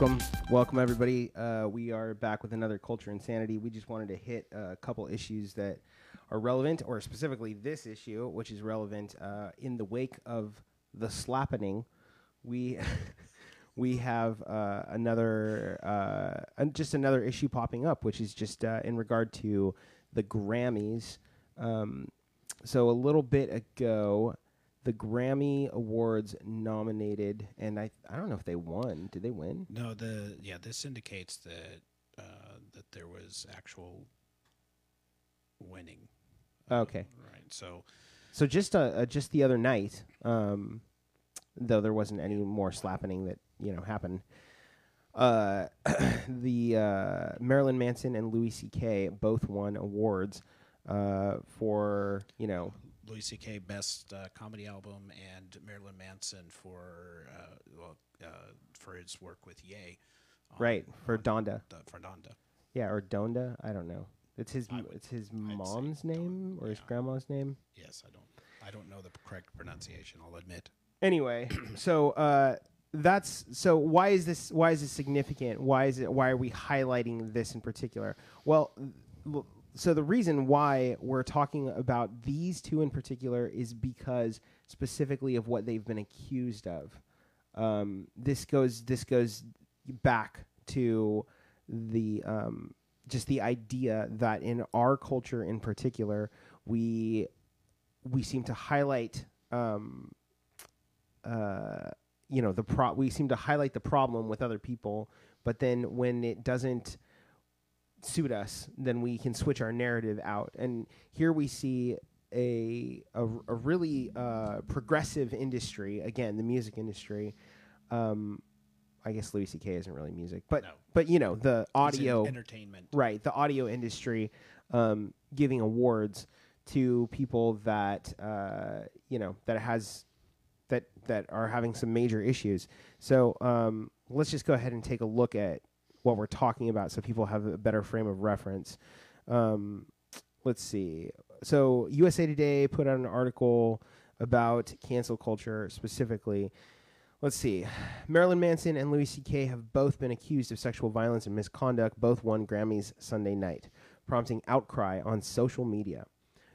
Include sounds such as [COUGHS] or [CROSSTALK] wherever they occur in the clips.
Welcome, welcome everybody. Uh, we are back with another Culture Insanity. We just wanted to hit a couple issues that are relevant, or specifically this issue, which is relevant uh, in the wake of the slappening. We [LAUGHS] we have uh, another, uh, just another issue popping up, which is just uh, in regard to the Grammys. Um, so a little bit ago, the Grammy Awards nominated, and I I don't know if they won. Did they win? No, the yeah, this indicates that uh, that there was actual winning. Okay. Right. So So just uh, uh, just the other night, um, though there wasn't any more slapping that you know happened. Uh, [COUGHS] the uh, Marilyn Manson and Louis C.K. both won awards uh, for you know Louis C.K. Best uh, Comedy Album and Marilyn Manson for uh, well uh, for his work with Ye. on- right for on Donda, the- for Donda. yeah, or Donda. I don't know. It's his would- it's his I'd mom's name or his grandma's name. Yes, I don't I don't know the correct pronunciation. I'll admit. anyway [CLEARS THROAT] so uh that's so why is this why is this significant why is it why are we highlighting this in particular well so the reason why we're talking about these two in particular is because specifically of what they've been accused of. Um, this goes this goes back to the um, just the idea that in our culture in particular we we seem to highlight um, uh, you know the pro we seem to highlight the problem with other people but then when it doesn't suit us then we can switch our narrative out and here we see a a, a really uh, progressive industry again the music industry um, I guess Louis C.K. isn't really music but No. but you know the audio entertainment. right the audio industry um, giving awards to people that uh, you know that has that that are having some major issues so um, let's just go ahead and take a look at what we're talking about so people have a better frame of reference um, let's see so usa today put out an article about cancel culture specifically Let's see. Marilyn Manson and Louis C.K. have both been accused of sexual violence and misconduct. Both won Grammys Sunday night, prompting outcry on social media.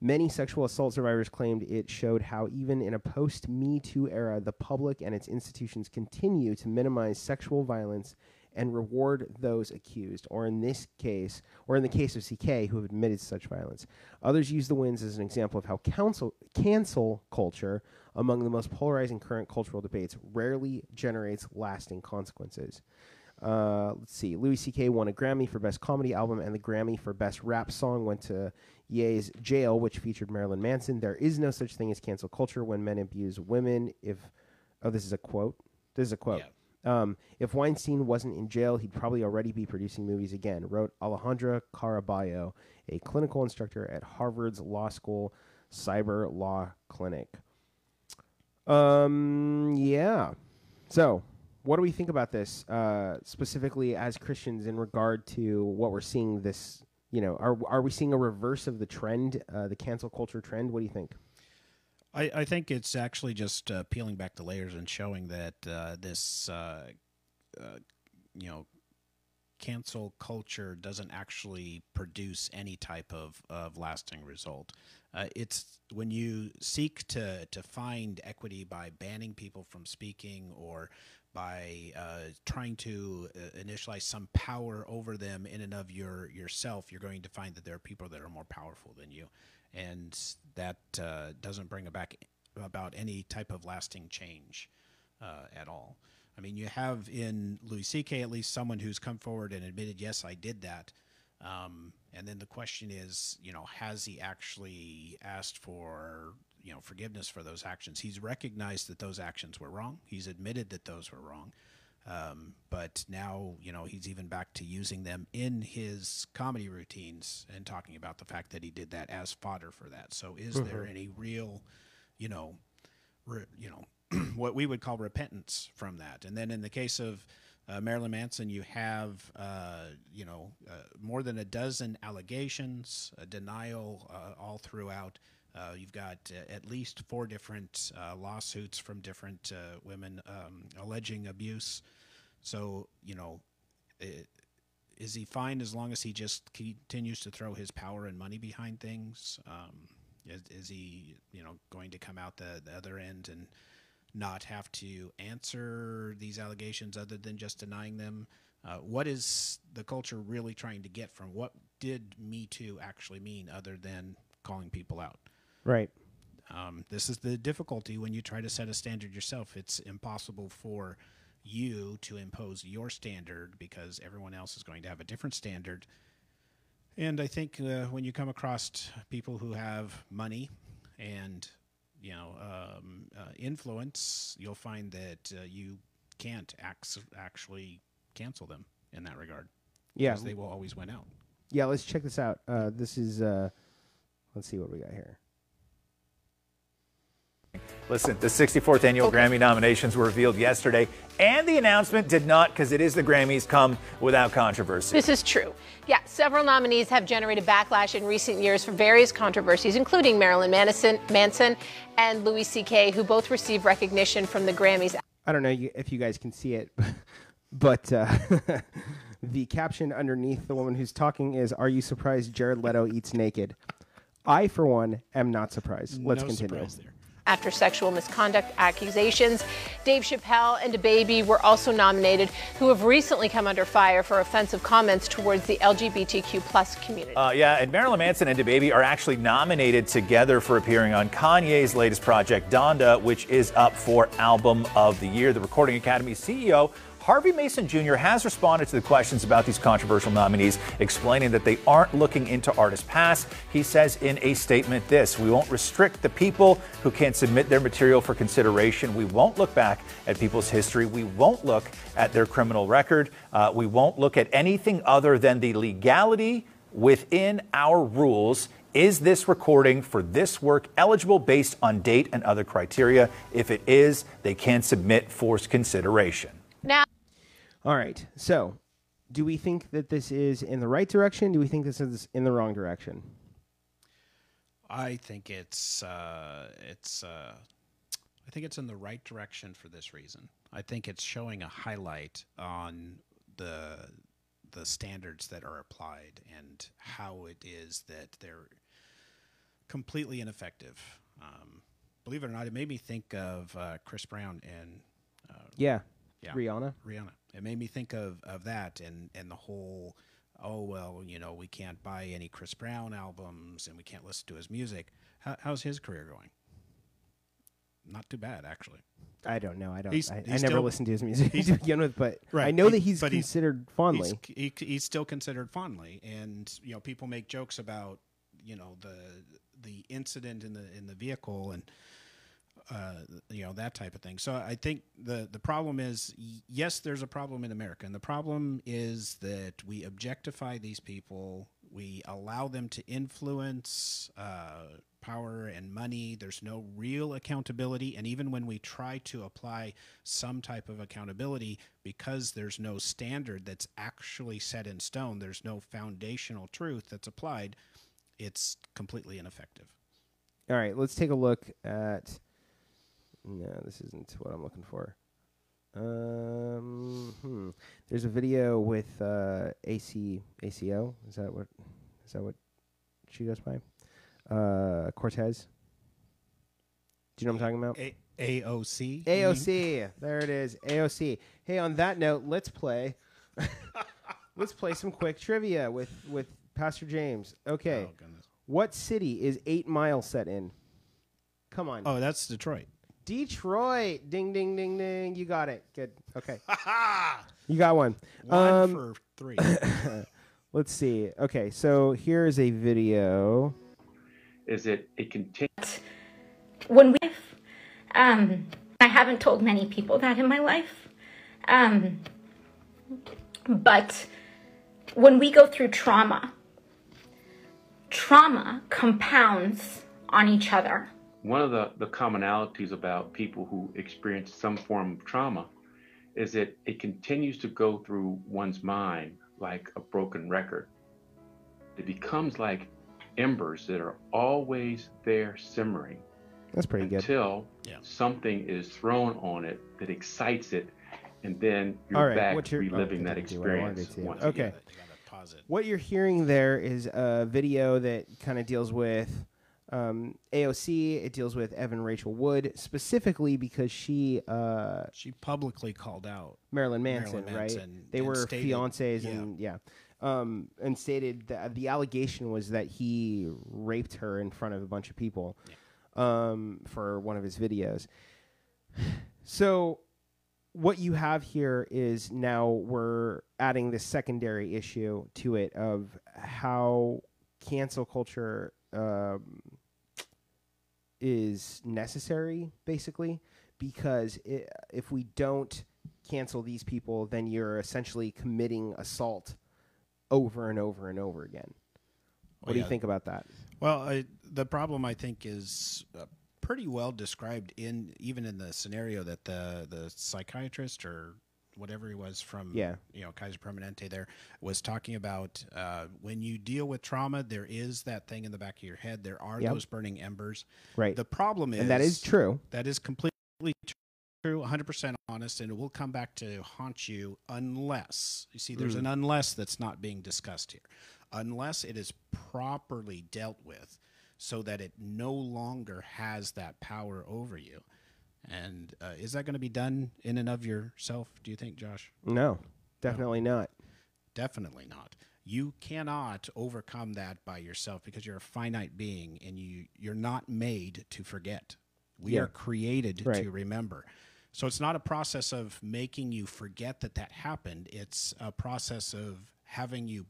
Many sexual assault survivors claimed it showed how, even in a post Me Too era, the public and its institutions continue to minimize sexual violence and reward those accused, or in this case, or in the case of CK, who have admitted such violence. Others use the wins as an example of how counsel, cancel culture, among the most polarizing current cultural debates, rarely generates lasting consequences. Uh, let's see. Louis C.K. won a Grammy for Best Comedy Album, and the Grammy for Best Rap Song went to Ye's Jail, which featured Marilyn Manson. There is no such thing as cancel culture when men abuse women. If oh, this is a quote. This is a quote. Um, if Weinstein wasn't in jail, he'd probably already be producing movies again. Wrote Alejandra Caraballo, a clinical instructor at Harvard's Law School Cyber Law Clinic. Um, yeah. So, what do we think about this uh, specifically as Christians in regard to what we're seeing? This, you know, are are we seeing a reverse of the trend, uh, the cancel culture trend? What do you think? I, I think it's actually just uh, peeling back the layers and showing that uh, this, uh, uh, you know, cancel culture doesn't actually produce any type of, of lasting result. Uh, it's when you seek to, to find equity by banning people from speaking or by uh, trying to uh, initialize some power over them in and of your yourself, you're going to find that there are people that are more powerful than you, and that uh, doesn't bring about about any type of lasting change uh, at all. I mean, you have in Louis C.K. at least someone who's come forward and admitted, yes, I did that. Um, and then the question is, you know, has he actually asked for, you know, forgiveness for those actions? He's recognized that those actions were wrong. He's admitted that those were wrong. Um, but now, you know, he's even back to using them in his comedy routines and talking about the fact that he did that as fodder for that. So, is mm-hmm. there any real, you know, re, you know, [CLEARS THROAT] what we would call repentance from that? And then in the case of uh, Marilyn Manson, you have, uh, you know, uh, more than a dozen allegations, denial uh, all throughout. Uh, you've got uh, at least four different lawsuits from different women um, alleging abuse. So, you know, it, is he fine as long as he just continues to throw his power and money behind things? Um, is, is, he, you know, going to come out the, the other end and not have to answer these allegations other than just denying them? Uh, what is the culture really trying to get from what did Me Too actually mean other than calling people out? Right. Um, this is the difficulty when you try to set a standard yourself. It's impossible for you to impose your standard because everyone else is going to have a different standard. And I think uh, when you come across people who have money and you know um, uh, influence, you'll find that uh, you can't ac- actually cancel them in that regard. Yeah, they will always win out. Yeah, let's check this out. Uh, this is uh, let's see what we got here. Listen, the 64th annual okay. Grammy nominations were revealed yesterday, and the announcement did not, because it is the Grammys, come without controversy. This is true. Yeah, several nominees have generated backlash in recent years for various controversies, including Marilyn Manson, Manson and Louis C.K., who both received recognition from the Grammys. I don't know if you guys can see it, [LAUGHS] but uh, [LAUGHS] the caption underneath the woman who's talking is Are you surprised Jared Leto eats naked? I, for one, am not surprised. Let's no continue after sexual misconduct accusations. Dave Chappelle and DaBaby were also nominated, who have recently come under fire for offensive comments towards the LGBTQ plus community. Uh, yeah, and Marilyn Manson and DaBaby are actually nominated together for appearing on Kanye's latest project, Donda, which is up for Album of the Year. The Recording Academy CEO Harvey Mason Jr. has responded to the questions about these controversial nominees, explaining that they aren't looking into artists' past. He says in a statement this We won't restrict the people who can submit their material for consideration. We won't look back at people's history. We won't look at their criminal record. Uh, we won't look at anything other than the legality within our rules. Is this recording for this work eligible based on date and other criteria? If it is, they can submit for consideration. Now, all right. So, do we think that this is in the right direction? Do we think this is in the wrong direction? I think it's uh, it's uh, I think it's in the right direction for this reason. I think it's showing a highlight on the the standards that are applied and how it is that they're completely ineffective. Um, believe it or not, it made me think of uh, Chris Brown and uh, yeah, yeah, Rihanna. Rihanna. It made me think of, of that and, and the whole, oh, well, you know, we can't buy any Chris Brown albums and we can't listen to his music. How, how's his career going? Not too bad, actually. I don't know. I don't. He's, I, he's I never listened to his music [LAUGHS] to begin with, but right. I know he, that he's considered he's, fondly. He's, he, he's still considered fondly, and you know, people make jokes about you know the the incident in the in the vehicle and uh, you know that type of thing. So I think the the problem is yes, there's a problem in America, and the problem is that we objectify these people, we allow them to influence uh, power and money. There's no real accountability, and even when we try to apply some type of accountability, because there's no standard that's actually set in stone, there's no foundational truth that's applied. It's completely ineffective. All right, let's take a look at no, this isn't what I'm looking for. Um, hmm. There's a video with uh, AC ACO. Is that what? Is that what she goes by? Uh, Cortez. Do you know what I'm talking about? A- AOC. AOC. There it is. AOC. Hey, on that note, let's play. [LAUGHS] let's play some quick trivia with with Pastor James. Okay. Oh, what city is Eight Mile set in? Come on. Oh, that's Detroit. Detroit. Ding, ding, ding, ding. You got it. Good. Okay. [LAUGHS] you got one. One um, for three. [LAUGHS] let's see. Okay, so here is a video. Is it a continue? When we, um, I haven't told many people that in my life, Um, but when we go through trauma, trauma compounds on each other. One of the, the commonalities about people who experience some form of trauma is that it continues to go through one's mind like a broken record. It becomes like embers that are always there simmering That's pretty good. until Yeah. something is thrown on it that excites it, and then you're All right, back what's your- oh, reliving oh, that continue what experience once Okay. again. You gotta pause it. What you're hearing there is a video that kind of deals with um, AOC. It deals with Evan Rachel Wood specifically because she, uh, She publicly called out. Marilyn Manson, Marilyn right? Manson they and were stated- fiancés yeah. and yeah, um, and stated that the allegation was that he raped her in front of a bunch of people um, for one of his videos. So what you have here is now we're adding this secondary issue to it of how cancel culture um, is necessary, basically, because i if we don't cancel these people, then you're essentially committing assault over and over and over again. What Well, do you yeah. think about that? Well, I, the problem I think is uh, pretty well described in even in the scenario that the the psychiatrist or whatever he was from Yeah. you know Kaiser Permanente there was talking about uh, when you deal with trauma there is that thing in the back of your head there are Yep. those burning embers Right. the problem is and that is true. that is completely true 100% honest and it will come back to haunt you unless you see Mm. there's an unless that's not being discussed here unless it is properly dealt with so that it no longer has that power over you and uh, is that going to be done in and of yourself do you think josh No, definitely not. definitely not you cannot overcome that by yourself because you're a finite being and you you're not made to forget we Yeah. are created Right. to remember so it's not a process of making you forget that that happened it's a process of having you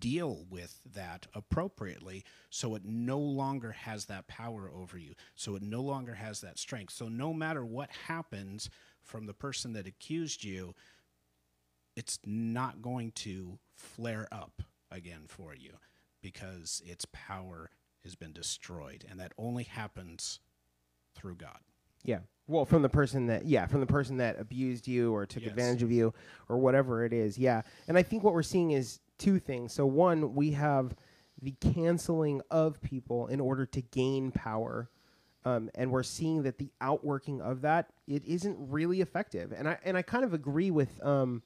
deal with that appropriately so it no longer has that power over you so it no longer has that strength so no matter what happens from the person that accused you it's not going to flare up again for you because its power has been destroyed and that only happens through God. Yeah. Well, from the person that yeah, from the person that abused you or took Yes. advantage of you or whatever it is. Yeah. And I think what we're seeing is two things. So one, we have the canceling of people in order to gain power. Um, and we're seeing that the outworking of that it isn't really effective. And I and I kind of agree with um,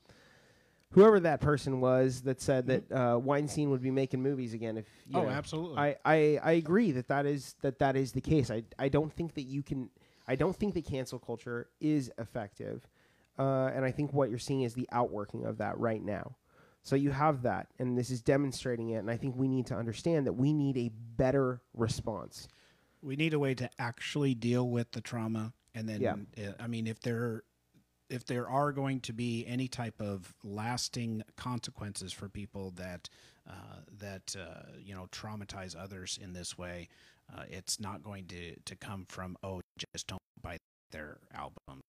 whoever that person was that said that uh, Weinstein would be making movies again. If you Oh, know. absolutely. I, I, I agree that that is that that is the case. I, I don't think that you can. I don't think that cancel culture is effective, uh, and I think what you're seeing is the outworking of that right now. So you have that, and this is demonstrating it. And I think we need to understand that we need a better response. we need a way to actually deal with the trauma and then Yeah. uh, i mean if there if there are going to be any type of lasting consequences for people that uh, that uh, you know traumatize others in this way uh, it's not going to to come from oh just don't buy their albums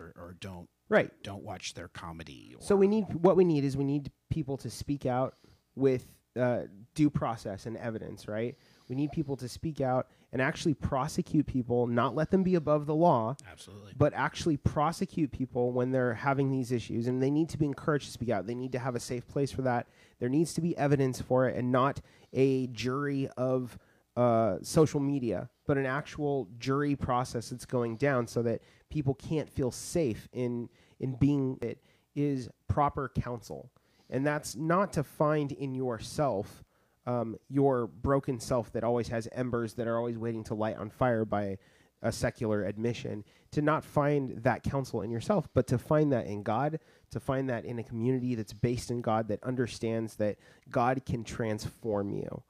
or, or don't Right. don't watch their comedy or, So we need what we need is we need people to speak out with uh, due process and evidence, right? We need people to speak out and actually prosecute people, not let them be above the law, absolutely but actually prosecute people when they're having these issues. And they need to be encouraged to speak out. They need to have a safe place for that. There needs to be evidence for it and not a jury of uh, social media, but an actual jury process that's going down so that people can't feel safe in, in being it is proper counsel. And that's not to find in yourself um, your broken self that always has embers that are always waiting to light on fire by a secular admission to not find that counsel in yourself but to find that in god to find that in a community that's based in god that understands that god can transform you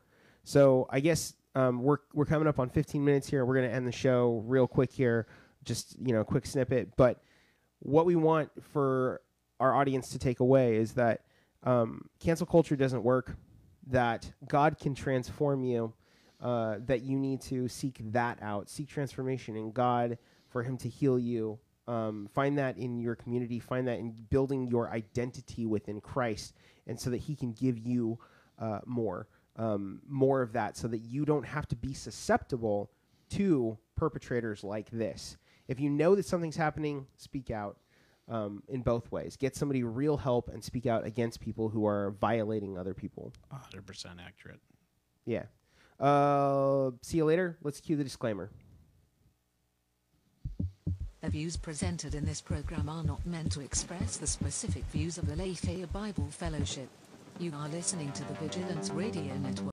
so i guess um, we're, we're coming up on 15 minutes here. We're going to end the show real quick here. Just you know quick snippet. But what we want for our audience to take away is that um, cancel culture doesn't work that god can transform you uh, that you need to seek that out. Seek transformation in god for him to heal you. Um, find that in your community. Find that in building your identity within Christ, and so that He can give you uh, more, um, more of that, so that you don't have to be susceptible to perpetrators like this. If you know that something's happening, speak out um, in both ways. Get somebody real help and speak out against people who are violating other people. 100% accurate. Yeah. Uh, see you later. Let's cue the disclaimer. The views presented in this program are not meant to express the specific views of the Lafayette Bible Fellowship. You are listening to the Vigilance Radio Network.